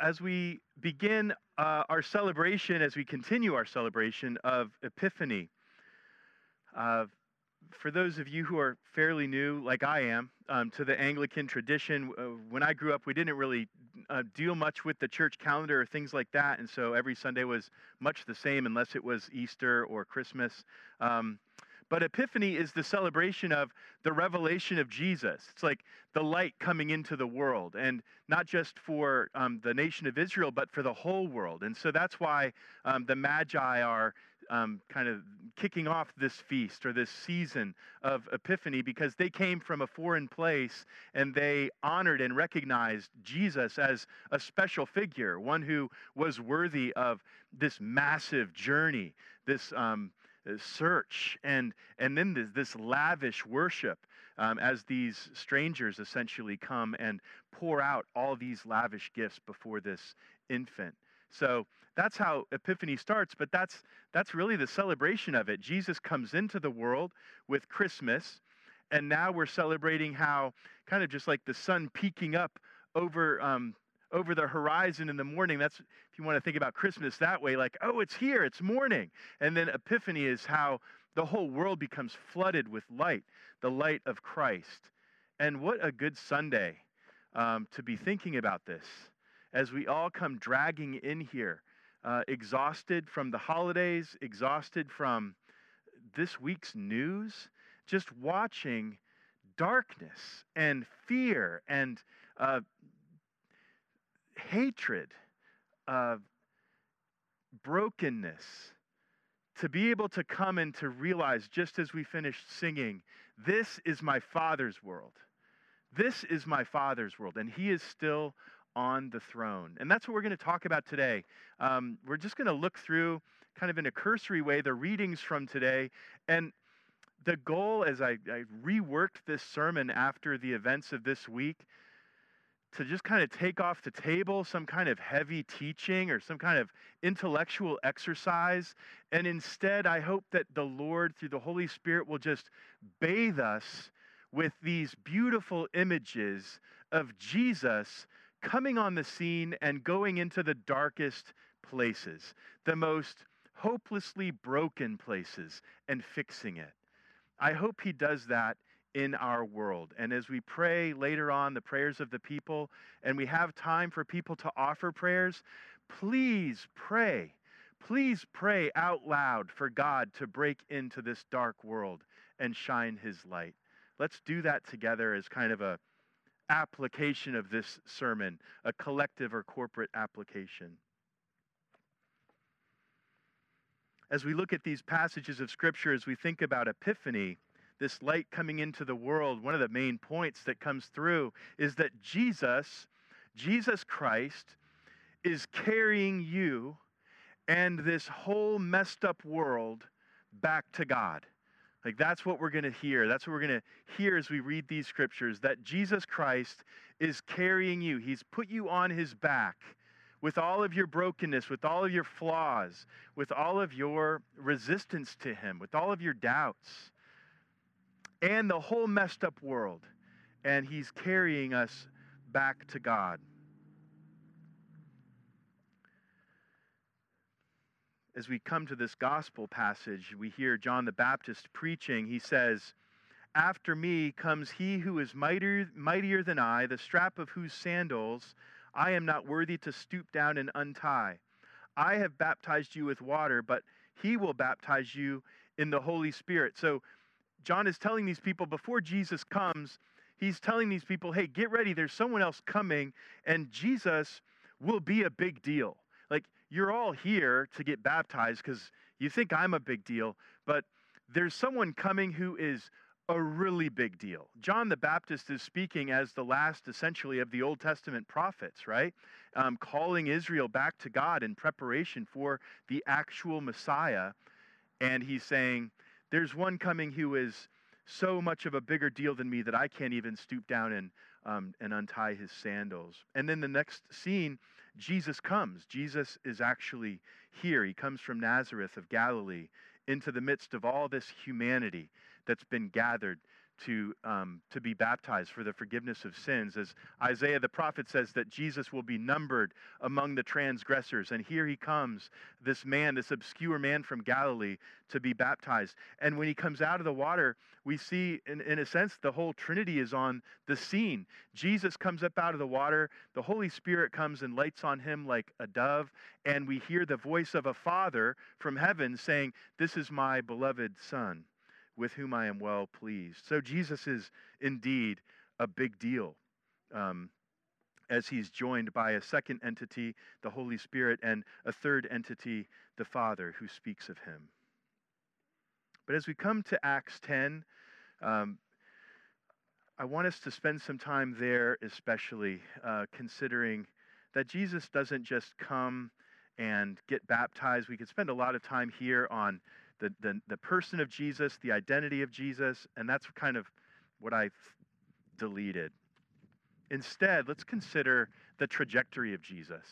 as we begin uh, our celebration, as we continue our celebration of Epiphany, uh, for those of you who are fairly new, like I am, um, to the Anglican tradition, uh, when I grew up, we didn't really uh, deal much with the church calendar or things like that, and so every Sunday was much the same, unless it was Easter or Christmas. Um, but Epiphany is the celebration of the revelation of Jesus. It's like the light coming into the world, and not just for um, the nation of Israel, but for the whole world. And so that's why um, the Magi are um, kind of kicking off this feast or this season of Epiphany because they came from a foreign place and they honored and recognized Jesus as a special figure, one who was worthy of this massive journey, this um, search, and, and then this, this lavish worship um, as these strangers essentially come and pour out all these lavish gifts before this infant. So that's how Epiphany starts, but that's, that's really the celebration of it. Jesus comes into the world with Christmas, and now we're celebrating how, kind of just like the sun peeking up over, um, over the horizon in the morning. That's, if you want to think about Christmas that way, like, oh, it's here, it's morning. And then Epiphany is how the whole world becomes flooded with light, the light of Christ. And what a good Sunday um, to be thinking about this as we all come dragging in here, uh, exhausted from the holidays, exhausted from this week's news, just watching darkness and fear and uh, hatred, uh, brokenness, to be able to come and to realize, just as we finished singing, this is my Father's world. This is my Father's world, and He is still on the throne. And that's what we're going to talk about today. Um, we're just going to look through, kind of in a cursory way, the readings from today. And the goal, as I, I reworked this sermon after the events of this week, to just kind of take off the table some kind of heavy teaching or some kind of intellectual exercise. And instead, I hope that the Lord, through the Holy Spirit, will just bathe us with these beautiful images of Jesus coming on the scene and going into the darkest places, the most hopelessly broken places, and fixing it. I hope he does that in our world. And as we pray later on the prayers of the people, and we have time for people to offer prayers, please pray. Please pray out loud for God to break into this dark world and shine his light. Let's do that together as kind of a application of this sermon, a collective or corporate application. As we look at these passages of Scripture, as we think about Epiphany, this light coming into the world, one of the main points that comes through is that Jesus, Jesus Christ, is carrying you and this whole messed up world back to God. Like that's what we're going to hear. That's what we're going to hear as we read these scriptures that Jesus Christ is carrying you. He's put you on his back with all of your brokenness, with all of your flaws, with all of your resistance to him, with all of your doubts, and the whole messed up world. And he's carrying us back to God. as we come to this gospel passage, we hear John the Baptist preaching. He says, After me comes he who is mightier, mightier than I, the strap of whose sandals I am not worthy to stoop down and untie. I have baptized you with water, but he will baptize you in the Holy Spirit. So, John is telling these people before Jesus comes, he's telling these people, hey, get ready. There's someone else coming, and Jesus will be a big deal. Like, you're all here to get baptized because you think I'm a big deal, but there's someone coming who is a really big deal. John the Baptist is speaking as the last, essentially, of the Old Testament prophets, right? Um, calling Israel back to God in preparation for the actual Messiah. And he's saying, There's one coming who is so much of a bigger deal than me that I can't even stoop down and, um, and untie his sandals. And then the next scene, Jesus comes. Jesus is actually here. He comes from Nazareth of Galilee into the midst of all this humanity that's been gathered to, um, to be baptized for the forgiveness of sins. As Isaiah the prophet says that Jesus will be numbered among the transgressors. And here he comes, this man, this obscure man from Galilee, to be baptized. And when he comes out of the water, we see, in, in a sense, the whole Trinity is on the scene. Jesus comes up out of the water, the Holy Spirit comes and lights on him like a dove, and we hear the voice of a father from heaven saying, This is my beloved Son with whom I am well pleased. So Jesus is indeed a big deal um, as he's joined by a second entity, the Holy Spirit, and a third entity, the Father, who speaks of him. But as we come to Acts 10, um, I want us to spend some time there, especially uh, considering that Jesus doesn't just come and get baptized. We could spend a lot of time here on the, the, the person of Jesus, the identity of Jesus, and that's kind of what I deleted. Instead, let's consider the trajectory of Jesus.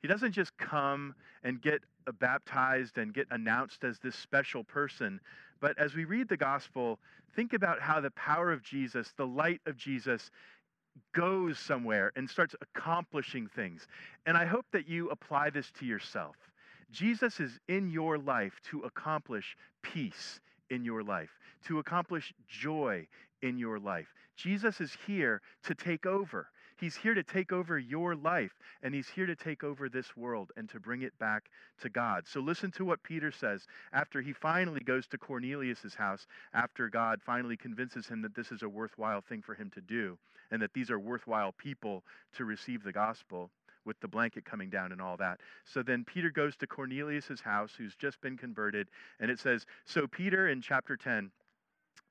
He doesn't just come and get baptized and get announced as this special person, but as we read the gospel, think about how the power of Jesus, the light of Jesus, goes somewhere and starts accomplishing things. And I hope that you apply this to yourself. Jesus is in your life to accomplish peace in your life, to accomplish joy in your life. Jesus is here to take over. He's here to take over your life, and he's here to take over this world and to bring it back to God. So listen to what Peter says after he finally goes to Cornelius's house, after God finally convinces him that this is a worthwhile thing for him to do, and that these are worthwhile people to receive the gospel with the blanket coming down and all that. So then Peter goes to Cornelius's house, who's just been converted, and it says, So Peter in chapter 10,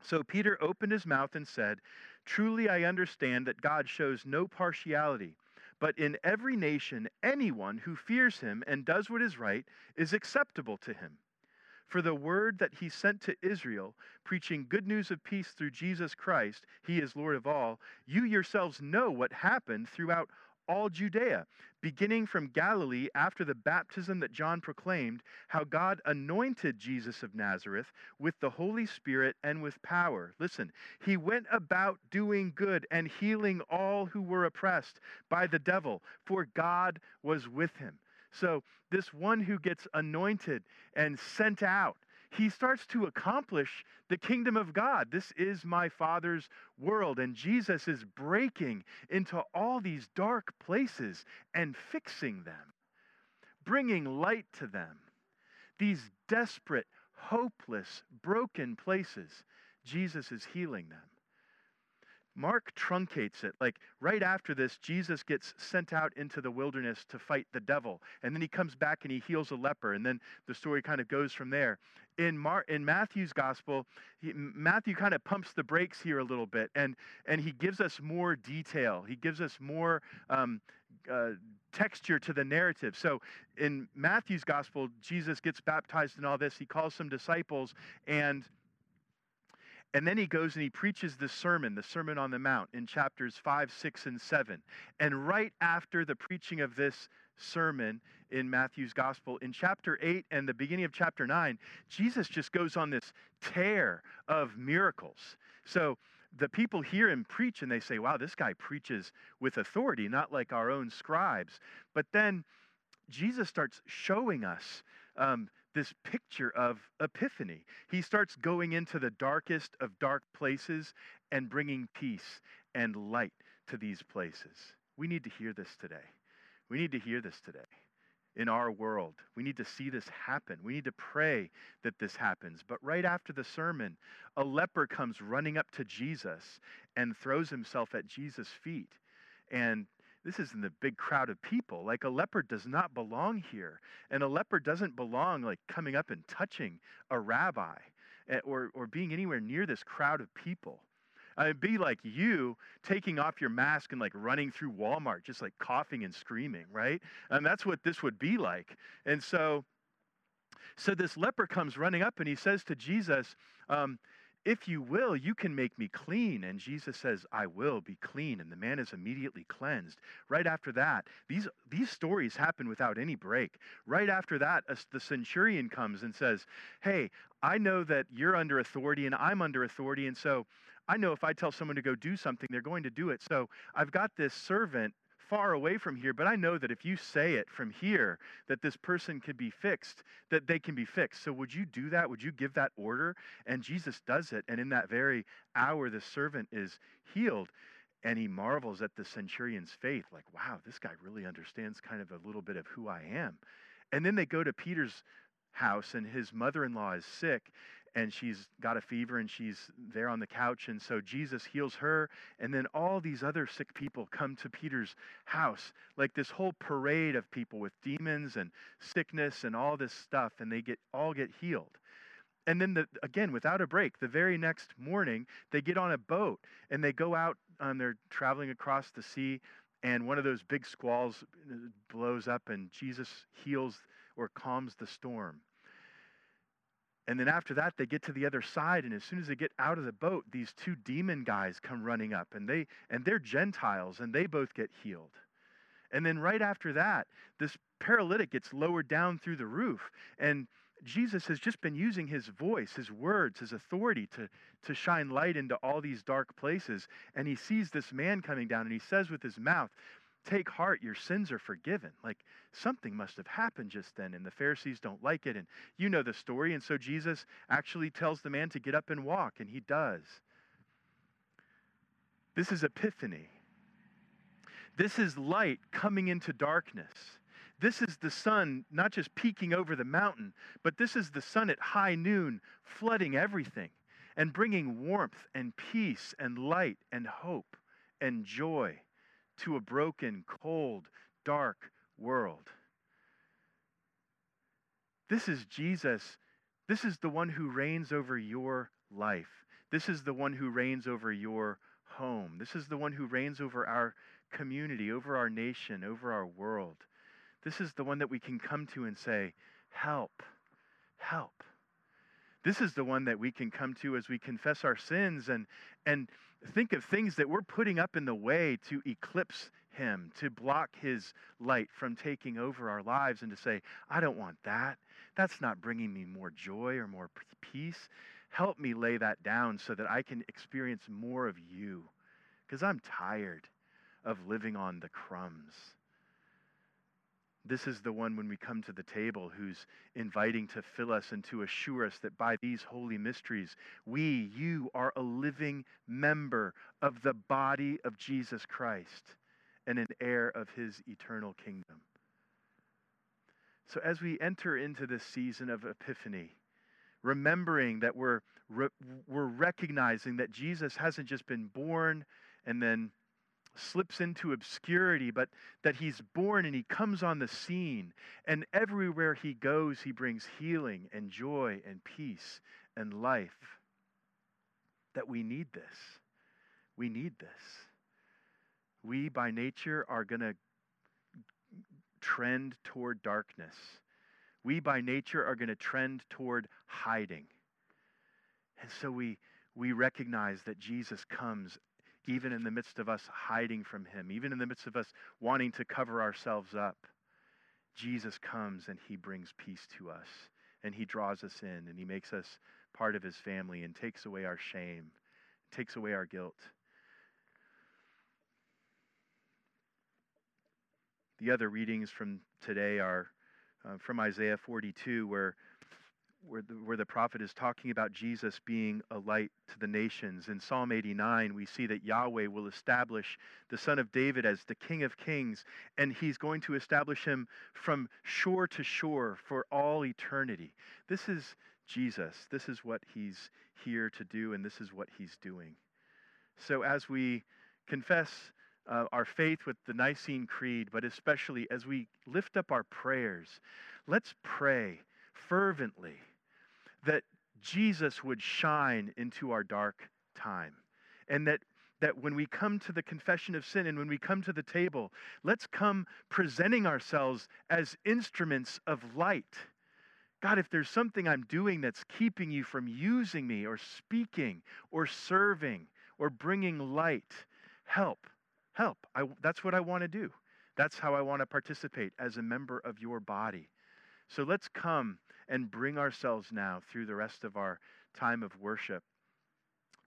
so Peter opened his mouth and said, Truly I understand that God shows no partiality, but in every nation, anyone who fears him and does what is right is acceptable to him. For the word that he sent to Israel, preaching good news of peace through Jesus Christ, he is Lord of all, you yourselves know what happened throughout all Judea, beginning from Galilee after the baptism that John proclaimed, how God anointed Jesus of Nazareth with the Holy Spirit and with power. Listen, he went about doing good and healing all who were oppressed by the devil, for God was with him. So, this one who gets anointed and sent out he starts to accomplish the kingdom of God. This is my Father's world. And Jesus is breaking into all these dark places and fixing them, bringing light to them. These desperate, hopeless, broken places, Jesus is healing them. Mark truncates it. Like right after this, Jesus gets sent out into the wilderness to fight the devil. And then he comes back and he heals a leper. And then the story kind of goes from there. In, Mar- in Matthew's gospel, he, Matthew kind of pumps the brakes here a little bit and, and he gives us more detail. He gives us more um, uh, texture to the narrative. So in Matthew's gospel, Jesus gets baptized and all this. He calls some disciples and and then he goes and he preaches the sermon, the Sermon on the Mount, in chapters 5, 6, and 7. And right after the preaching of this sermon in Matthew's gospel, in chapter 8 and the beginning of chapter 9, Jesus just goes on this tear of miracles. So the people hear him preach and they say, wow, this guy preaches with authority, not like our own scribes. But then Jesus starts showing us um, this picture of epiphany. He starts going into the darkest of dark places and bringing peace and light to these places. We need to hear this today. We need to hear this today in our world. We need to see this happen. We need to pray that this happens. But right after the sermon, a leper comes running up to Jesus and throws himself at Jesus' feet. And this isn't a big crowd of people. Like a leopard does not belong here. And a leopard doesn't belong like coming up and touching a rabbi eh, or, or being anywhere near this crowd of people. It'd be like you taking off your mask and like running through Walmart, just like coughing and screaming, right? And that's what this would be like. And so, so this leper comes running up and he says to Jesus, um, if you will, you can make me clean. And Jesus says, I will be clean. And the man is immediately cleansed. Right after that, these, these stories happen without any break. Right after that, the centurion comes and says, Hey, I know that you're under authority and I'm under authority. And so I know if I tell someone to go do something, they're going to do it. So I've got this servant far away from here, but I know that if you say it from here, that this person could be fixed, that they can be fixed. So would you do that? Would you give that order? And Jesus does it. And in that very hour, the servant is healed. And he marvels at the centurion's faith, like, wow, this guy really understands kind of a little bit of who I am. And then they go to Peter's house, and his mother in law is sick and she's got a fever and she's there on the couch. And so Jesus heals her. And then all these other sick people come to Peter's house, like this whole parade of people with demons and sickness and all this stuff. And they get all get healed. And then, the, again, without a break, the very next morning, they get on a boat and they go out. Um, they're traveling across the sea, and one of those big squalls uh, blows up, and Jesus heals or calms the storm. And then after that, they get to the other side, and as soon as they get out of the boat, these two demon guys come running up, and they and they're Gentiles, and they both get healed. And then right after that, this paralytic gets lowered down through the roof, and Jesus has just been using his voice, his words, his authority to, to shine light into all these dark places. And he sees this man coming down, and he says with his mouth, take heart, your sins are forgiven. Like something must have happened just then, and the Pharisees don't like it. And you know the story. And so Jesus actually tells the man to get up and walk, and he does. This is epiphany. This is light coming into darkness. This is the sun not just peeking over the mountain, but this is the sun at high noon flooding everything and bringing warmth and peace and light and hope and joy to a broken, cold, dark world. This is Jesus. This is the one who reigns over your life. This is the one who reigns over your home. This is the one who reigns over our community, over our nation, over our world. This is the one that we can come to and say, Help, help. This is the one that we can come to as we confess our sins and, and think of things that we're putting up in the way to eclipse him, to block his light from taking over our lives, and to say, I don't want that. That's not bringing me more joy or more peace. Help me lay that down so that I can experience more of you, because I'm tired of living on the crumbs. This is the one when we come to the table who's inviting to fill us and to assure us that by these holy mysteries, we, you, are a living member of the body of Jesus Christ and an heir of his eternal kingdom. So, as we enter into this season of Epiphany, remembering that we're, we're recognizing that Jesus hasn't just been born and then slips into obscurity, but that he's born and he comes on the scene. And everywhere he goes, he brings healing and joy and peace and life. That we need this. We need this. We, by nature, are going to trend toward darkness. We, by nature, are going to trend toward hiding. And so we, we recognize that Jesus comes even in the midst of us hiding from Him, even in the midst of us wanting to cover ourselves up, Jesus comes and He brings peace to us. And He draws us in and He makes us part of His family and takes away our shame, takes away our guilt. The other readings from today are uh, from Isaiah 42, where where the, where the prophet is talking about Jesus being a light to the nations. In Psalm 89, we see that Yahweh will establish the son of David as the king of kings, and he's going to establish him from shore to shore for all eternity. This is Jesus. This is what he's here to do, and this is what he's doing. So as we confess uh, our faith with the Nicene Creed, but especially as we lift up our prayers, let's pray fervently that Jesus would shine into our dark time. And that, that when we come to the confession of sin and when we come to the table, let's come presenting ourselves as instruments of light, God, if there's something I'm doing that's keeping you from using me or speaking or serving or bringing light, help. Help. I, that's what I want to do. That's how I want to participate as a member of your body. So let's come and bring ourselves now through the rest of our time of worship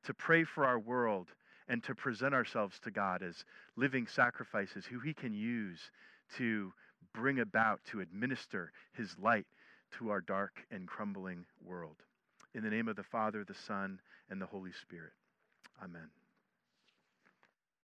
to pray for our world and to present ourselves to God as living sacrifices who He can use to bring about, to administer His light to our dark and crumbling world. In the name of the Father, the Son, and the Holy Spirit. Amen.